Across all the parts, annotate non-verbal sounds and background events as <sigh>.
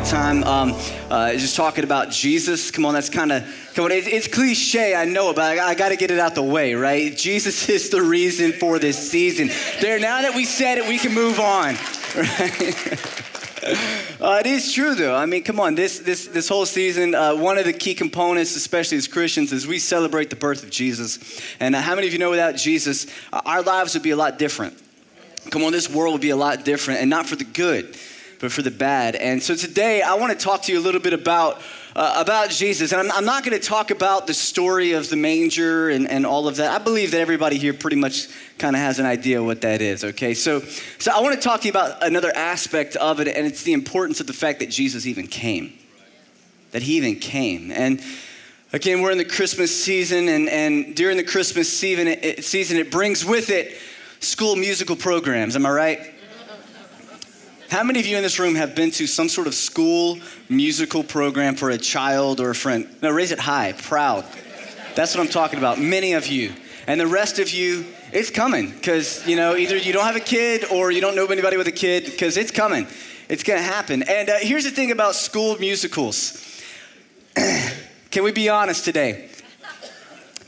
good time. Um, uh, just talking about Jesus. Come on, that's kind of come on. It's, it's, cliche, I know, but I, I got to get it out the way, right? Jesus <laughs> is the reason for this season. There, now that we said it, we can move on. <laughs> Right? Uh, it is true, though. I mean, come on. This this this whole season, uh, one of the key components, especially as Christians, is we celebrate the birth of Jesus. And uh, how many of you know without Jesus, uh, our lives would be a lot different? Come on, this world would be a lot different, and not for the good but for the bad. And so today I want to talk to you a little bit about. Uh, about Jesus. And I'm, I'm not going to talk about the story of the manger and, and all of that. I believe that everybody here pretty much kind of has an idea what that is, okay? So, so I want to talk to you about another aspect of it, and it's the importance of the fact that Jesus even came. That he even came. And again, we're in the Christmas season, and, and during the Christmas season it, season, it brings with it school musical programs. Am I right? How many of you in this room have been to some sort of school musical program for a child or a friend? No, raise it high, proud. That's what I'm talking about. Many of you. And the rest of you, it's coming because, you know, either you don't have a kid or you don't know anybody with a kid because it's coming. It's going to happen. And uh, here's the thing about school musicals. <clears throat> Can we be honest today?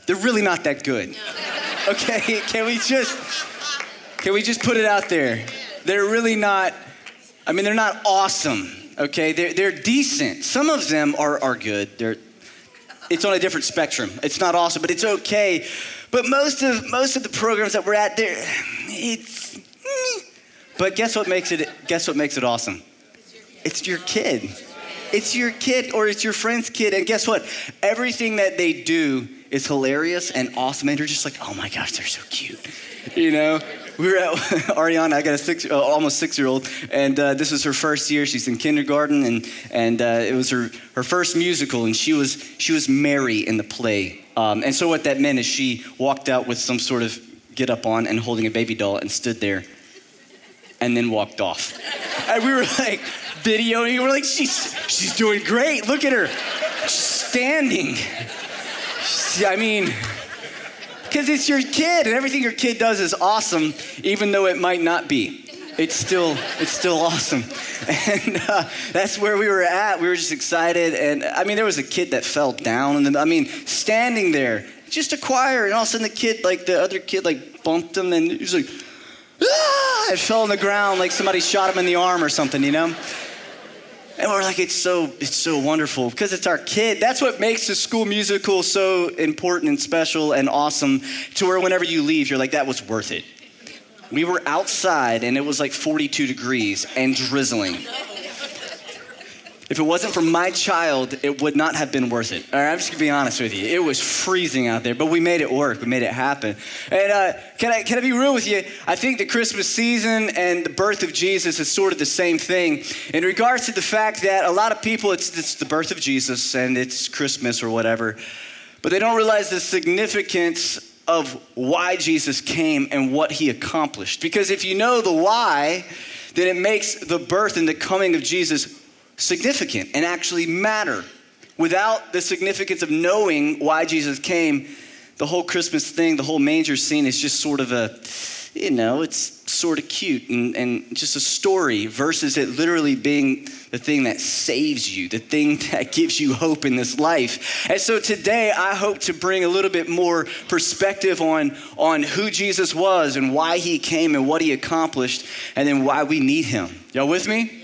They're really not that good. <laughs> Okay? Can we just can we just put it out there? They're really not I mean, they're not awesome, okay? They're, they're decent. Some of them are, are good. They're, it's on a different spectrum. It's not awesome, but it's okay. But most of, most of the programs that we're at, there, it's, mm. but guess what makes it, guess what makes it awesome? It's your kid. It's your kid or it's your friend's kid. And guess what? Everything that they do is hilarious and awesome. And you're just like, oh my gosh, they're so cute. You know? We were at <laughs> Ariana. I got a six, uh, almost six year old, and uh, this was her first year. She's in kindergarten, and and uh, it was her her first musical, and she was she was Mary in the play. Um, and so what that meant is she walked out with some sort of get up on and holding a baby doll and stood there, and then walked off. and we were like videoing. We're like, she's she's doing great. Look at her she's standing. I mean because it's your kid, and everything your kid does is awesome, even though it might not be. It's still, it's still awesome. And uh, that's where we were at. We were just excited. And I mean, there was a kid that fell down. And I mean, standing there, just a choir. And all of a sudden, the kid, like the other kid, like bumped him. And he was like, ah! It fell on the ground like somebody shot him in the arm or something, you know? And we're like, it's so, it's so wonderful because it's our kid. That's what makes the school musical so important and special and awesome to where whenever you leave, you're like, that was worth it. We were outside and it was like 42 degrees and drizzling. If it wasn't for my child, it would not have been worth it. All right, I'm just gonna be honest with you. It was freezing out there, but we made it work. We made it happen. And uh, can I can I be real with you? I think the Christmas season and the birth of Jesus is sort of the same thing in regards to the fact that a lot of people it's, it's the birth of Jesus and it's Christmas or whatever, but they don't realize the significance of why Jesus came and what he accomplished. Because if you know the why, then it makes the birth and the coming of Jesus significant and actually matter. Without the significance of knowing why Jesus came, the whole Christmas thing, the whole manger scene is just sort of a, you know, it's sort of cute and, and just a story versus it literally being the thing that saves you, the thing <laughs> that gives you hope in this life. And so today I hope to bring a little bit more perspective on, on who Jesus was and why he came and what he accomplished and then why we need him. Y'all with me?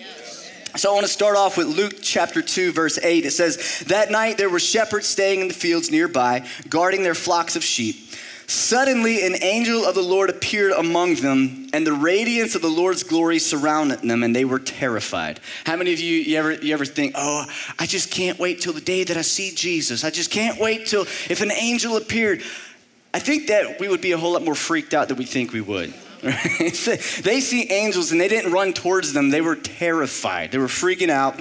So I want to start off with Luke chapter 2, verse 8. It says, That night there were shepherds staying in the fields nearby, guarding their flocks of sheep. Suddenly an angel of the Lord appeared among them, and the radiance of the Lord's glory surrounded them, and they were terrified. How many of you, you ever, you ever think, oh, I just can't wait till the day that I see Jesus. I just can't wait till if an angel appeared. I think that we would be a whole lot more freaked out than we think we would. <laughs> they see angels and they didn't run towards them. They were terrified. They were freaking out.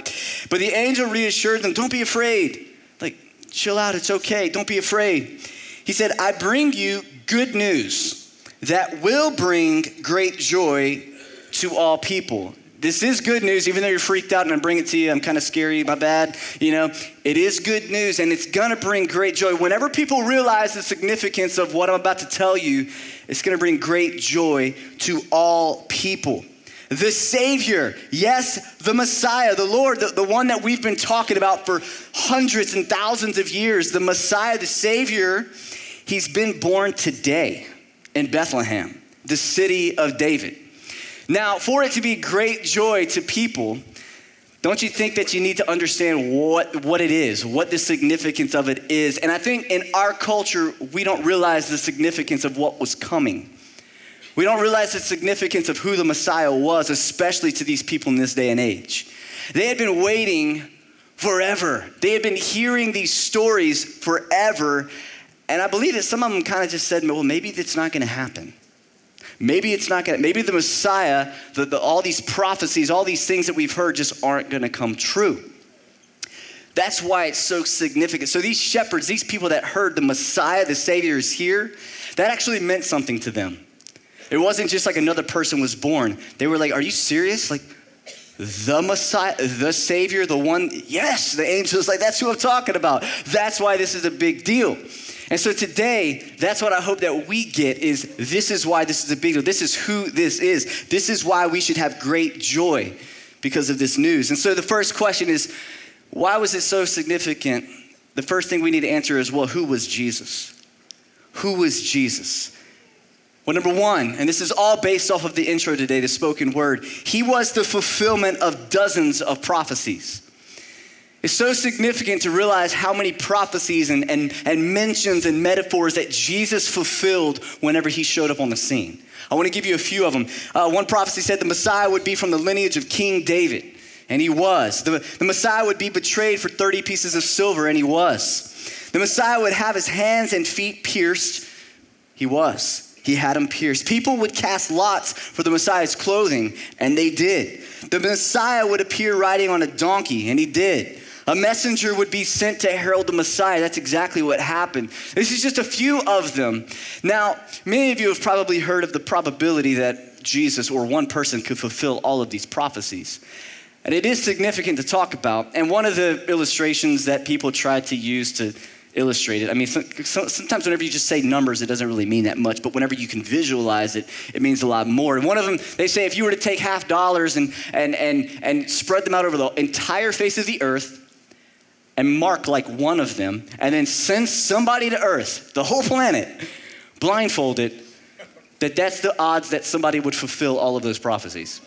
But the angel reassured them, Don't be afraid. Like, chill out. It's okay. Don't be afraid. He said, I bring you good news that will bring great joy to all people. This is good news, even though you're freaked out and I bring it to you. I'm kind of scary, my bad. You know, it is good news and it's gonna bring great joy. Whenever people realize the significance of what I'm about to tell you, it's gonna bring great joy to all people. the Savior. Yes, the Messiah, the Lord, the, the one that we've been talking about for hundreds and thousands of years, the Messiah, the Savior, he's been born today in Bethlehem, the city of David. Now, for it to be great joy to people, don't you think that you need to understand what, what it is, what the significance of it is? And I think in our culture, we don't realize the significance of what was coming. We don't realize the significance of who the Messiah was, especially to these people in this day and age. They had been waiting forever, they had been hearing these stories forever. And I believe that some of them kind of just said, well, maybe it's not going to happen. Maybe it's not going to, maybe the Messiah, the, the, all these prophecies, all these things that we've heard just aren't going to come true. That's why it's so significant. So these shepherds, these people that heard the Messiah, the Savior is here, that actually meant something to them. It wasn't just like another person was born. They were like, Are you serious? Like, the Messiah, the Savior, the one, yes, the angel is like, That's who I'm talking about. That's why this is a big deal. And so today, that's what I hope that we get is this is why this is a big deal. This is who this is. This is why we should have great joy because of this news. And so the first question is, why was it so significant? The first thing we need to answer is, well, who was Jesus? Who was Jesus? Well, number one, and this is all based off of the intro today, the spoken word, he was the fulfillment of dozens of prophecies. It's so significant to realize how many prophecies and, and, and mentions and metaphors that Jesus fulfilled whenever he showed up on the scene. I want to give you a few of them. Uh, one prophecy said the Messiah would be from the lineage of King David, and he was. The, the Messiah would be betrayed for 30 pieces of silver, and he was. The Messiah would have his hands and feet pierced, he was. He had them pierced. People would cast lots for the Messiah's clothing, and they did. The Messiah would appear riding on a donkey, and he did. A messenger would be sent to herald the Messiah. That's exactly what happened. This is just a few of them. Now, many of you have probably heard of the probability that Jesus or one person could fulfill all of these prophecies. And it is significant to talk about. And one of the illustrations that people try to use to illustrate it. I mean, sometimes whenever you just say numbers, it doesn't really mean that much, but whenever you can visualize it, it means a lot more. And one of them, they say if you were to take half dollars and, and, and, and spread them out over the entire face of the earth and mark like one of them, and then send somebody to earth, the whole planet, blindfolded, that that's the odds that somebody would fulfill all of those prophecies.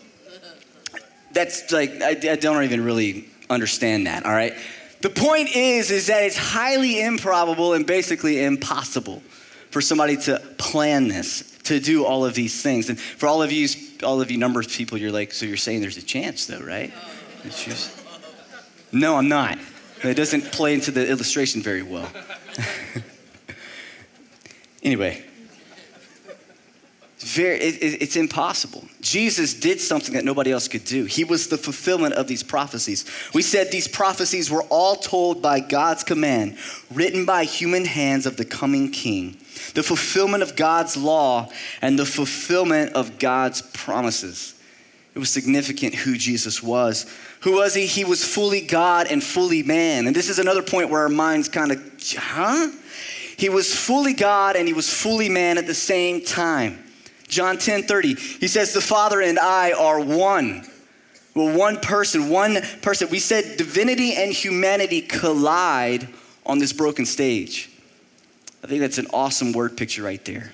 That's like, I, I don't even really understand that, all right? The point is, is that it's highly improbable and basically impossible for somebody to plan this, to do all of these things. And for all of you, all of you numbers people, you're like, so you're saying there's a chance though, right? No, I'm not. It doesn't play into the illustration very well. <laughs> anyway, very, it, it's impossible. Jesus did something that nobody else could do. He was the fulfillment of these prophecies. We said these prophecies were all told by God's command, written by human hands of the coming king, the fulfillment of God's law, and the fulfillment of God's promises. It was significant who Jesus was. Who was he? He was fully God and fully man. And this is another point where our minds kind of, huh? He was fully God and he was fully man at the same time. John 10 30, he says, The Father and I are one. Well, one person, one person. We said divinity and humanity collide on this broken stage. I think that's an awesome word picture right there.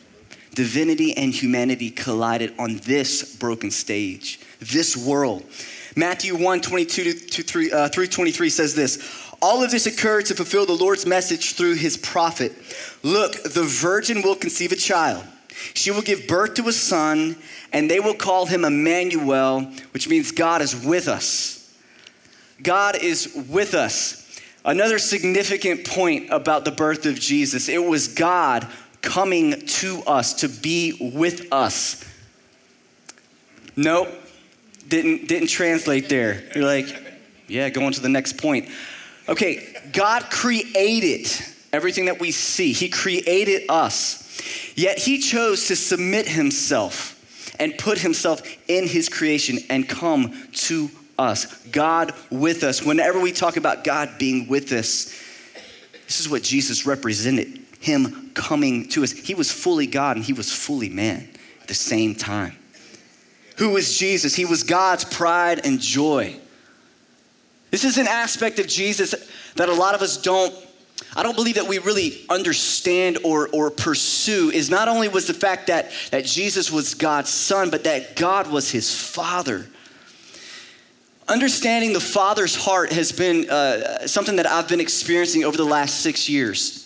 Divinity and humanity collided on this broken stage, this world. Matthew 1 22 to 3, uh, 23 says this All of this occurred to fulfill the Lord's message through his prophet. Look, the virgin will conceive a child she will give birth to a son, and they will call him Emmanuel, which means God is with us. God is with us. Another significant point about the birth of Jesus it was God coming to us to be with us. Nope, didn't, didn't translate there. You're like, yeah, going to the next point. Okay, God created everything that we see, He created us. Yet he chose to submit himself and put himself in his creation and come to us. God with us. Whenever we talk about God being with us, this is what Jesus represented him coming to us. He was fully God and he was fully man at the same time. Who was Jesus? He was God's pride and joy. This is an aspect of Jesus that a lot of us don't, I don't believe that we really understand or, or pursue, is not only was the fact that, that Jesus was God's son, but that God was his father. Understanding the Father's heart has been uh, something that I've been experiencing over the last six years.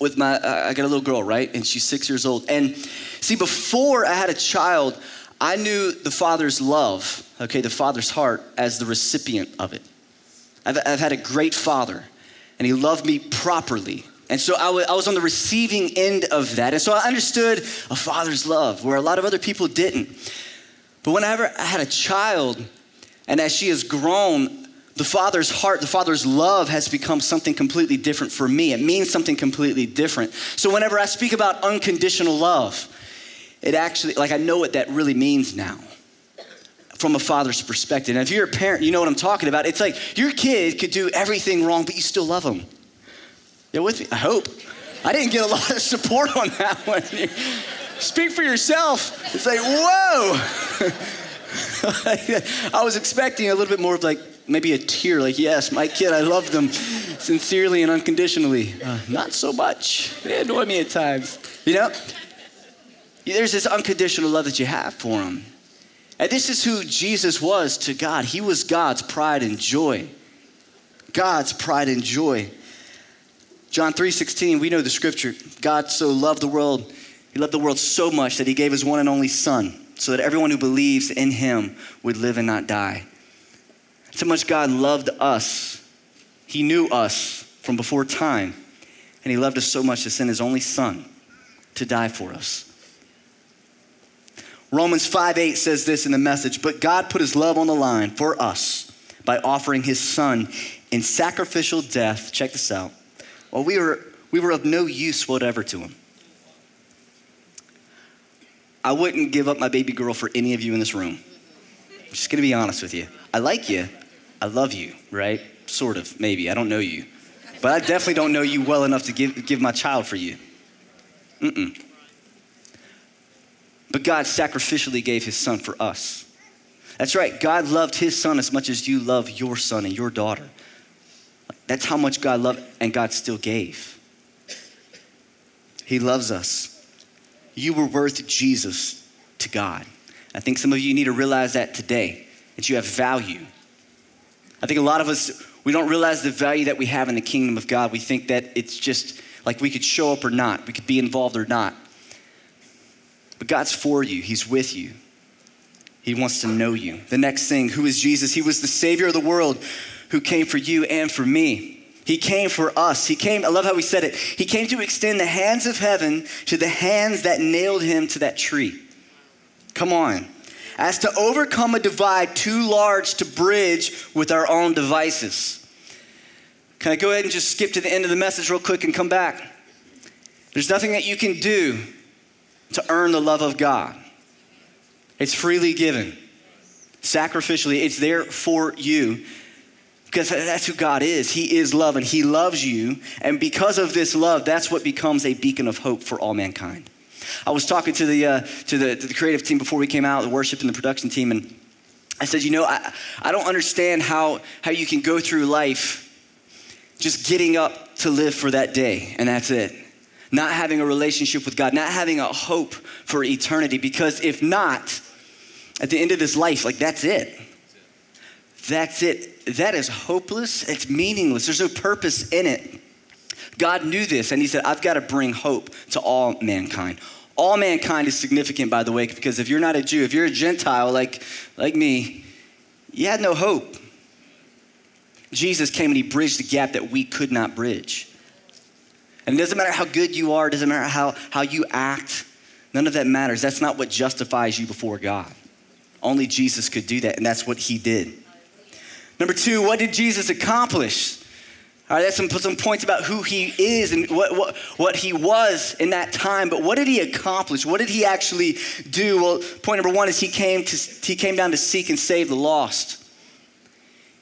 With my, uh, I got a little girl, right? And she's six years old. And see, before I had a child, I knew the Father's love, okay, the Father's heart, as the recipient of it. I've, I've had a great Father, and He loved me properly. And so I, w- I was on the receiving end of that. And so I understood a father's love where a lot of other people didn't. But whenever I had a child, and as she has grown, the Father's heart, the Father's love has become something completely different for me. It means something completely different. So whenever I speak about unconditional love, it actually, like, I know what that really means now from a father's perspective. And if you're a parent, you know what I'm talking about. It's like your kid could do everything wrong, but you still love them. You with me? I hope. I didn't get a lot of support on that <laughs> one. Speak for yourself. It's like, whoa. <laughs> I was expecting a little bit more of like maybe a tear, like, yes, my kid, I love them sincerely and unconditionally. Uh, not so much. They annoy me at times. You know? There's this unconditional love that you have for him. And this is who Jesus was to God. He was God's pride and joy. God's pride and joy. John 3:16, we know the scripture. God so loved the world, he loved the world so much that he gave his one and only son so that everyone who believes in him would live and not die. So much God loved us. He knew us from before time, and he loved us so much to send his only son to die for us. Romans 5 8 says this in the message, but God put his love on the line for us by offering his son in sacrificial death. Check this out. While we were, we were of no use whatever to him. I wouldn't give up my baby girl for any of you in this room. I'm just gonna be honest with you. I like you. I love you, right? Sort of, maybe. I don't know you. But I definitely don't know you well enough to give, give my child for you. Mm-mm. But God sacrificially gave his son for us. That's right, God loved his son as much as you love your son and your daughter. That's how much God loved, and God still gave. He loves us. You were worth Jesus to God. I think some of you need to realize that today, that you have value. I think a lot of us, we don't realize the value that we have in the kingdom of God. We think that it's just like we could show up or not, we could be involved or not. But God's for you, He's with you. He wants to know you. The next thing, who is Jesus? He was the Savior of the world who came for you and for me. He came for us. He came, I love how we said it. He came to extend the hands of heaven to the hands that nailed him to that tree. Come on. As to overcome a divide too large to bridge with our own devices. Can I go ahead and just skip to the end of the message real quick and come back? There's nothing that you can do to earn the love of God. It's freely given, sacrificially, it's there for you. Because that's who God is. He is love and He loves you. And because of this love, that's what becomes a beacon of hope for all mankind. I was talking to the, uh, to the, to the creative team before we came out, the worship and the production team, and I said, You know, I, I don't understand how, how you can go through life just getting up to live for that day, and that's it not having a relationship with God, not having a hope for eternity. Because if not, at the end of this life, like that's it. That's it. That is hopeless. It's meaningless. There's no purpose in it. God knew this, and He said, I've got to bring hope to all mankind. All mankind is significant, by the way, because if you're not a Jew, if you're a Gentile like, like me, you had no hope. Jesus came and He bridged the gap that we could not bridge. And it doesn't matter how good you are, it doesn't matter how, how you act, none of that matters. That's not what justifies you before God. Only Jesus could do that, and that's what he did. Number two, what did Jesus accomplish? All right, that's some, some points about who he is and what, what, what he was in that time, but what did he accomplish? What did he actually do? Well, point number one is he came, to, he came down to seek and save the lost.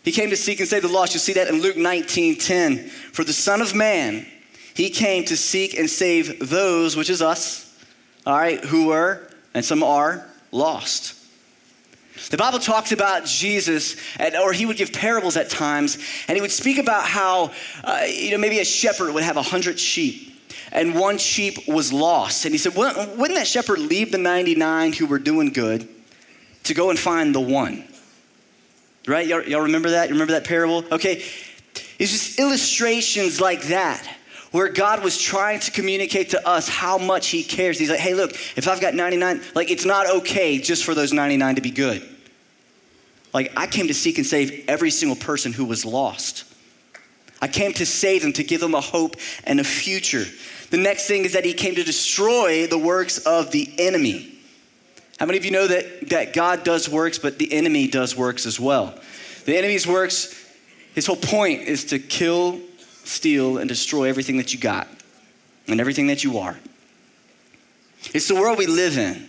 He came to seek and save the lost. You'll see that in Luke 19 10. For the Son of Man he came to seek and save those, which is us, all right, who were, and some are, lost. The Bible talks about Jesus, or he would give parables at times, and he would speak about how, uh, you know, maybe a shepherd would have a hundred sheep, and one sheep was lost. And he said, wouldn't that shepherd leave the 99 who were doing good to go and find the one? Right? Y'all, y'all remember that? You remember that parable? Okay. It's just illustrations like that where God was trying to communicate to us how much He cares. He's like, hey, look, if I've got 99, like it's not okay just for those 99 to be good. Like I came to seek and save every single person who was lost. I came to save them, to give them a hope and a future. The next thing is that He came to destroy the works of the enemy. How many of you know that, that God does works, but the enemy does works as well? The enemy's works, his whole point is to kill, steal, and destroy everything that you got and everything that you are. It's the world we live in.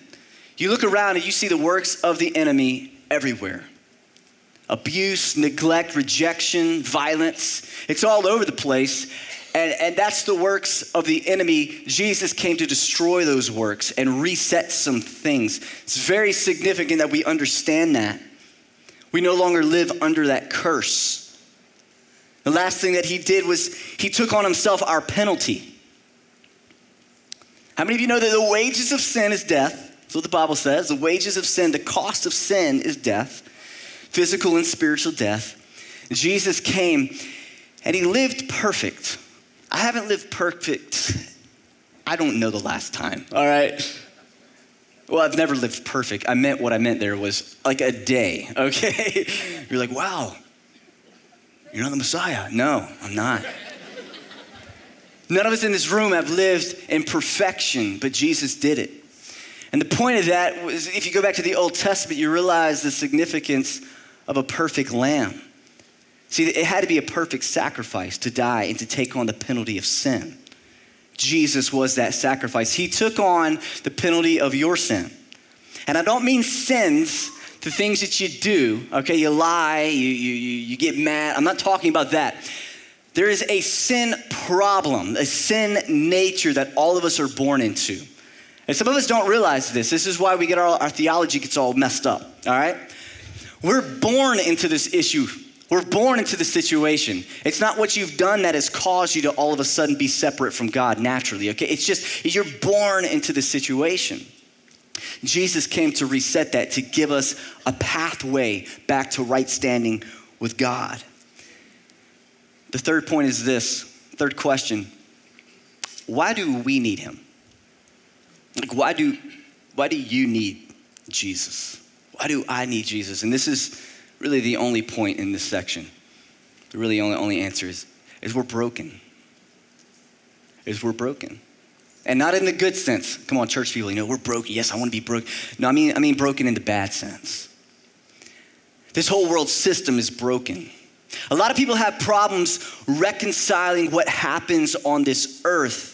You look around and you see the works of the enemy everywhere abuse, neglect, rejection, violence. It's all over the place. And, and that's the works of the enemy. Jesus came to destroy those works and reset some things. It's very significant that we understand that. We no longer live under that curse. The last thing that he did was he took on himself our penalty. How many of you know that the wages of sin is death? That's what the Bible says. The wages of sin, the cost of sin is death, physical and spiritual death. Jesus came and he lived perfect. I haven't lived perfect. I don't know the last time, all right? Well, I've never lived perfect. I meant what I meant there was like a day, <laughs> okay? You're like, wow, you're not the Messiah. No, I'm not. None of us in this room have lived in perfection, but Jesus did it. And the point of that was if you go back to the Old Testament, you realize the significance of a perfect lamb. See, it had to be a perfect sacrifice to die and to take on the penalty of sin. Jesus was that sacrifice. He took on the penalty of your sin. And I don't mean sins the things that you do, okay, you lie, you, you, you get mad. I'm not talking about that. There is a sin problem, a sin nature that all of us are born into. And some of us don't realize this. This is why we get our, our theology gets all messed up, all right? We're born into this issue. We're born into the situation. It's not what you've done that has caused you to all of a sudden be separate from God naturally, okay? It's just you're born into the situation. Jesus came to reset that, to give us a pathway back to right standing with God. The third point is this third question why do we need him? Like, why do, why do you need Jesus? Why do I need Jesus? And this is really the only point in this section. The really only, only answer is, is we're broken. Is we're broken and not in the good sense. Come on, church people, you know, we're broken. Yes, I want to be broken. No, I mean, I mean broken in the bad sense. This whole world system is broken. A lot of people have problems reconciling what happens on this earth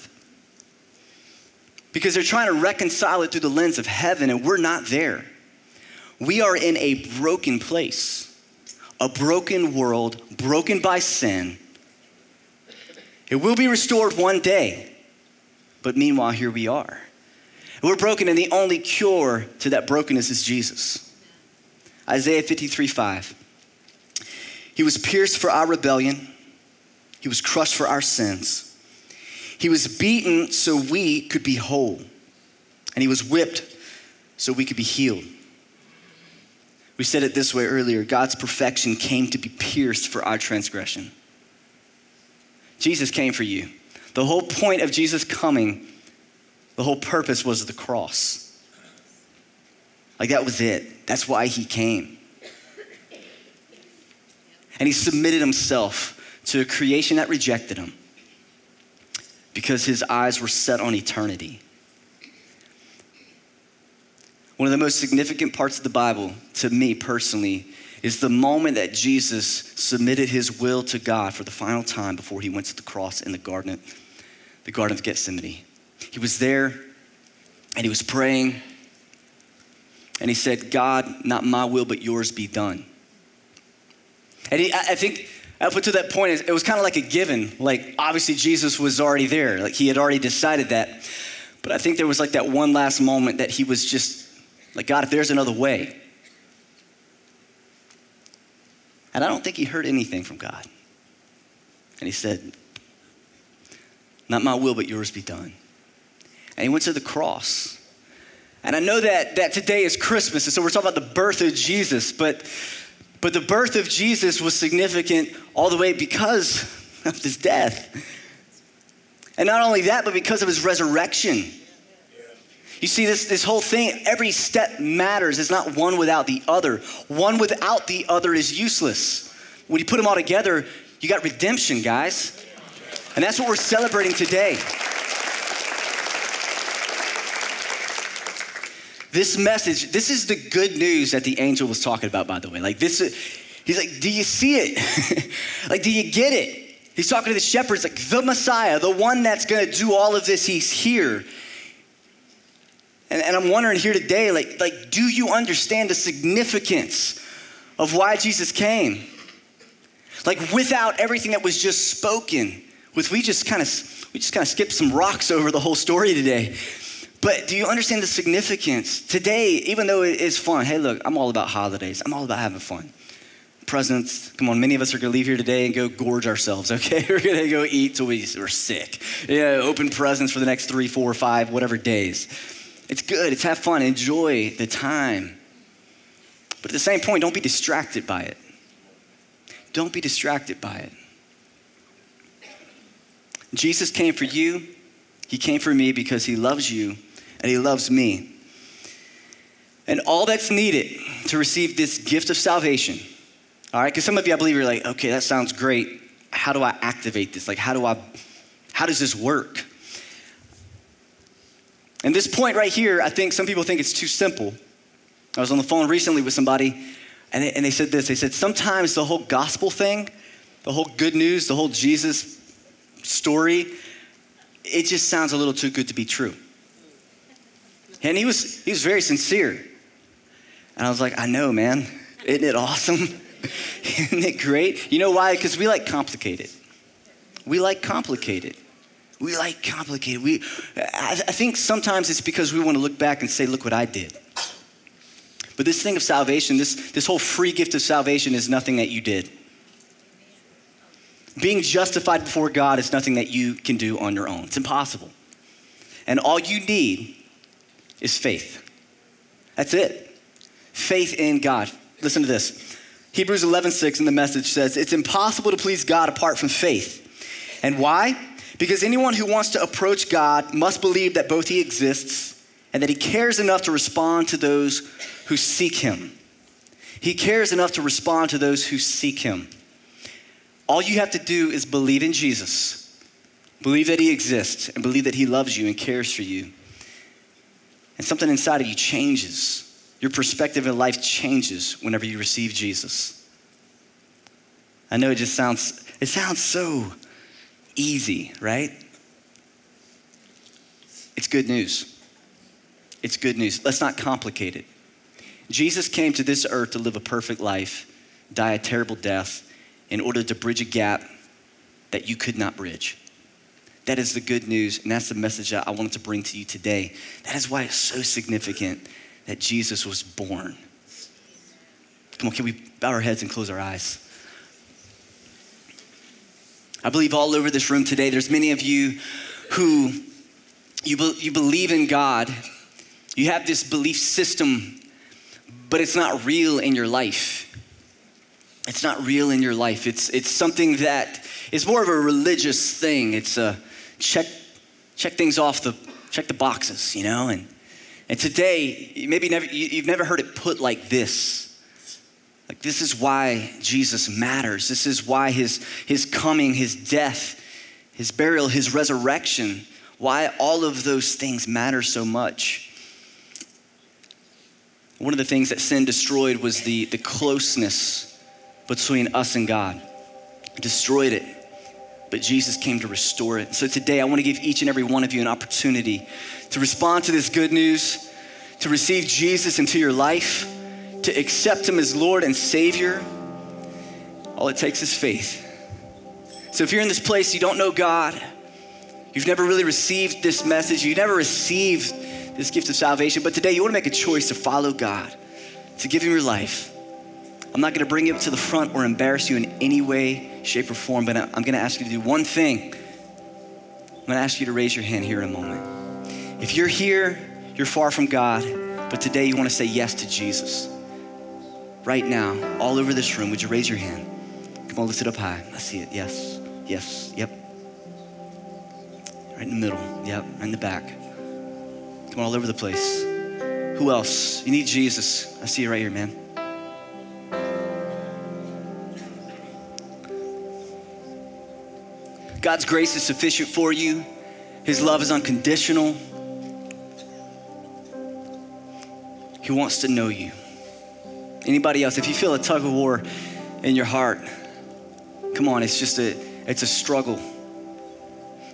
because they're trying to reconcile it through the lens of heaven, and we're not there. We are in a broken place, a broken world, broken by sin. It will be restored one day. But meanwhile, here we are. We're broken, and the only cure to that brokenness is Jesus. Isaiah 53 5. He was pierced for our rebellion, he was crushed for our sins. He was beaten so we could be whole, and he was whipped so we could be healed. We said it this way earlier God's perfection came to be pierced for our transgression. Jesus came for you. The whole point of Jesus coming, the whole purpose was the cross. Like that was it. That's why he came. And he submitted himself to a creation that rejected him because his eyes were set on eternity. One of the most significant parts of the Bible, to me personally, is the moment that Jesus submitted his will to God for the final time before he went to the cross in the garden the Garden of Gethsemane. He was there and he was praying and he said, God, not my will, but yours be done. And he, I think up until that point, it was kind of like a given. Like, obviously, Jesus was already there. Like, he had already decided that. But I think there was like that one last moment that he was just like, God, if there's another way, And I don't think he heard anything from God. And he said, Not my will, but yours be done. And he went to the cross. And I know that, that today is Christmas, and so we're talking about the birth of Jesus, but, but the birth of Jesus was significant all the way because <laughs> of his death. And not only that, but because of his resurrection. You see, this, this whole thing, every step matters. It's not one without the other. One without the other is useless. When you put them all together, you got redemption, guys. And that's what we're celebrating today. This message, this is the good news that the angel was talking about, by the way. Like, this, he's like, Do you see it? <laughs> like, do you get it? He's talking to the shepherds, like, the Messiah, the one that's gonna do all of this, he's here. And, and I'm wondering here today, like, like, do you understand the significance of why Jesus came? Like, without everything that was just spoken, with we just kind of we just kind of skipped some rocks over the whole story today. But do you understand the significance? Today, even though it is fun, hey, look, I'm all about holidays. I'm all about having fun. Presents, come on, many of us are gonna leave here today and go gorge ourselves, <laughs> okay? We're gonna go eat till we, we're sick. Yeah, open presents for the next three, four, five, whatever days. It's good, it's have fun, enjoy the time. But at the same point, don't be distracted by it. Don't be distracted by it. Jesus came for you, He came for me because He loves you and He loves me. And all that's needed to receive this gift of salvation, all right, because some of you, I believe, you're like, okay, that sounds great. How do I activate this? Like, how do I, how does this work? And this point right here, I think some people think it's too simple. I was on the phone recently with somebody, and they, and they said this they said, sometimes the whole gospel thing, the whole good news, the whole Jesus story, it just sounds a little too good to be true. And he was, he was very sincere. And I was like, I know, man. Isn't it awesome? <laughs> Isn't it great? You know why? Because we like complicated. We like complicated. We like complicated. We, I, I think sometimes it's because we want to look back and say, look what I did. But this thing of salvation, this, this whole free gift of salvation is nothing that you did. Being justified before God is nothing that you can do on your own. It's impossible. And all you need is faith. That's it. Faith in God. Listen to this. Hebrews 11:6 in the message says, "It's impossible to please God apart from faith." And why? Because anyone who wants to approach God must believe that both he exists and that he cares enough to respond to those who seek him. He cares enough to respond to those who seek him. All you have to do is believe in Jesus. Believe that he exists and believe that he loves you and cares for you and something inside of you changes. Your perspective in life changes whenever you receive Jesus. I know it just sounds, it sounds so easy, right? It's good news. It's good news. Let's not complicate it. Jesus came to this earth to live a perfect life, die a terrible death, in order to bridge a gap that you could not bridge. That is the good news, and that's the message that I wanted to bring to you today. That is why it's so significant that Jesus was born. Come on, can we bow our heads and close our eyes? I believe all over this room today, there's many of you who you, be, you believe in God. You have this belief system, but it's not real in your life. It's not real in your life. It's, it's something that is more of a religious thing. It's a, check, check things off the, check the boxes, you know? And, and today, maybe never, you've never heard it put like this. Like, this is why Jesus matters. This is why his, his coming, his death, his burial, his resurrection, why all of those things matter so much. One of the things that sin destroyed was the, the closeness between us and God. Destroyed it but Jesus came to restore it. So today, I want to give each and every one of you an opportunity to respond to this good news, to receive Jesus into your life, to accept Him as Lord and Savior. All it takes is faith. So if you're in this place, you don't know God, you've never really received this message, you never received this gift of salvation, but today you want to make a choice to follow God, to give Him your life. I'm not going to bring up to the front or embarrass you in any way, shape, or form, but I'm going to ask you to do one thing. I'm going to ask you to raise your hand here in a moment. If you're here, you're far from God, but today you want to say yes to Jesus. Right now, all over this room, would you raise your hand? Come on, lift it up high. I see it. Yes, yes, yep. Right in the middle. Yep, right in the back. Come on, all over the place. Who else? You need Jesus. I see you right here, man. God's grace is sufficient for you. His love is unconditional. He wants to know you. Anybody else, if you feel a tug of war in your heart, come on, it's just a it's a struggle.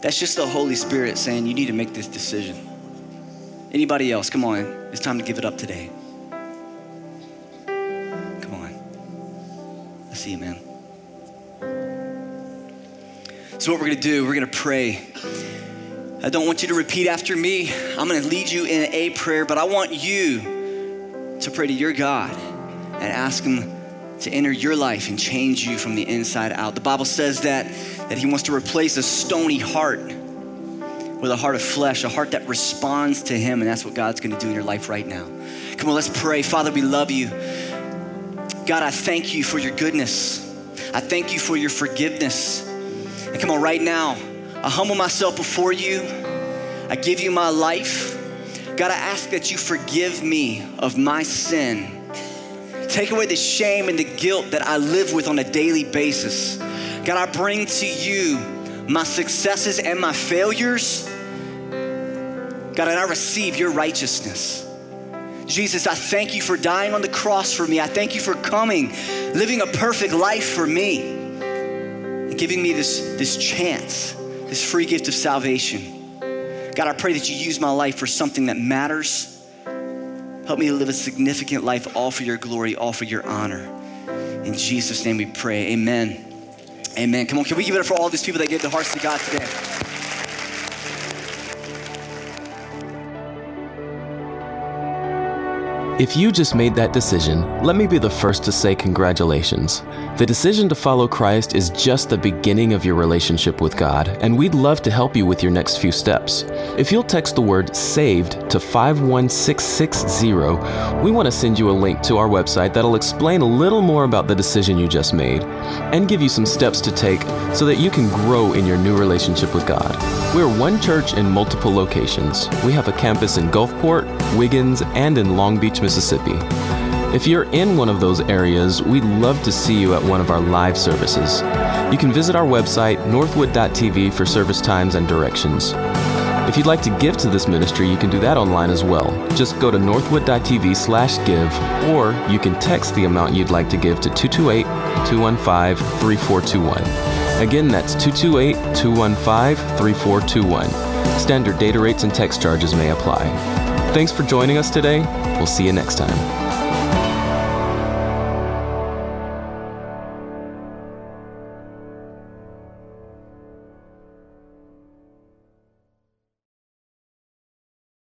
That's just the Holy Spirit saying you need to make this decision. Anybody else, come on, it's time to give it up today. Come on. I see you, man. So, what we're gonna do, we're gonna pray. I don't want you to repeat after me. I'm gonna lead you in a prayer, but I want you to pray to your God and ask Him to enter your life and change you from the inside out. The Bible says that, that He wants to replace a stony heart with a heart of flesh, a heart that responds to Him, and that's what God's gonna do in your life right now. Come on, let's pray. Father, we love you. God, I thank you for your goodness. I thank you for your forgiveness. And come on, right now, I humble myself before you. I give you my life. God, I ask that you forgive me of my sin. Take away the shame and the guilt that I live with on a daily basis. God, I bring to you my successes and my failures. God, and I receive your righteousness. Jesus, I thank you for dying on the cross for me. I thank you for coming, living a perfect life for me giving me this, this chance, this free gift of salvation. God, I pray that you use my life for something that matters. Help me to live a significant life, all for your glory, all for your honor. In Jesus' name we pray. Amen. Amen. Come on, can we give it up for all these people that gave their hearts to God today? If you just made that decision, let me be the first to say congratulations. The decision to follow Christ is just the beginning of your relationship with God, and we'd love to help you with your next few steps. If you'll text the word SAVED to 51660, we want to send you a link to our website that'll explain a little more about the decision you just made and give you some steps to take so that you can grow in your new relationship with God. We're one church in multiple locations. We have a campus in Gulfport, Wiggins, and in Long Beach, Mississippi. If you're in one of those areas, we'd love to see you at one of our live services. You can visit our website, northwood.tv, for service times and directions. If you'd like to give to this ministry, you can do that online as well. Just go to northwood.tv slash give, or you can text the amount you'd like to give to 228 215 3421. Again, that's 228 215 3421. Standard data rates and text charges may apply. Thanks for joining us today. We'll see you next time.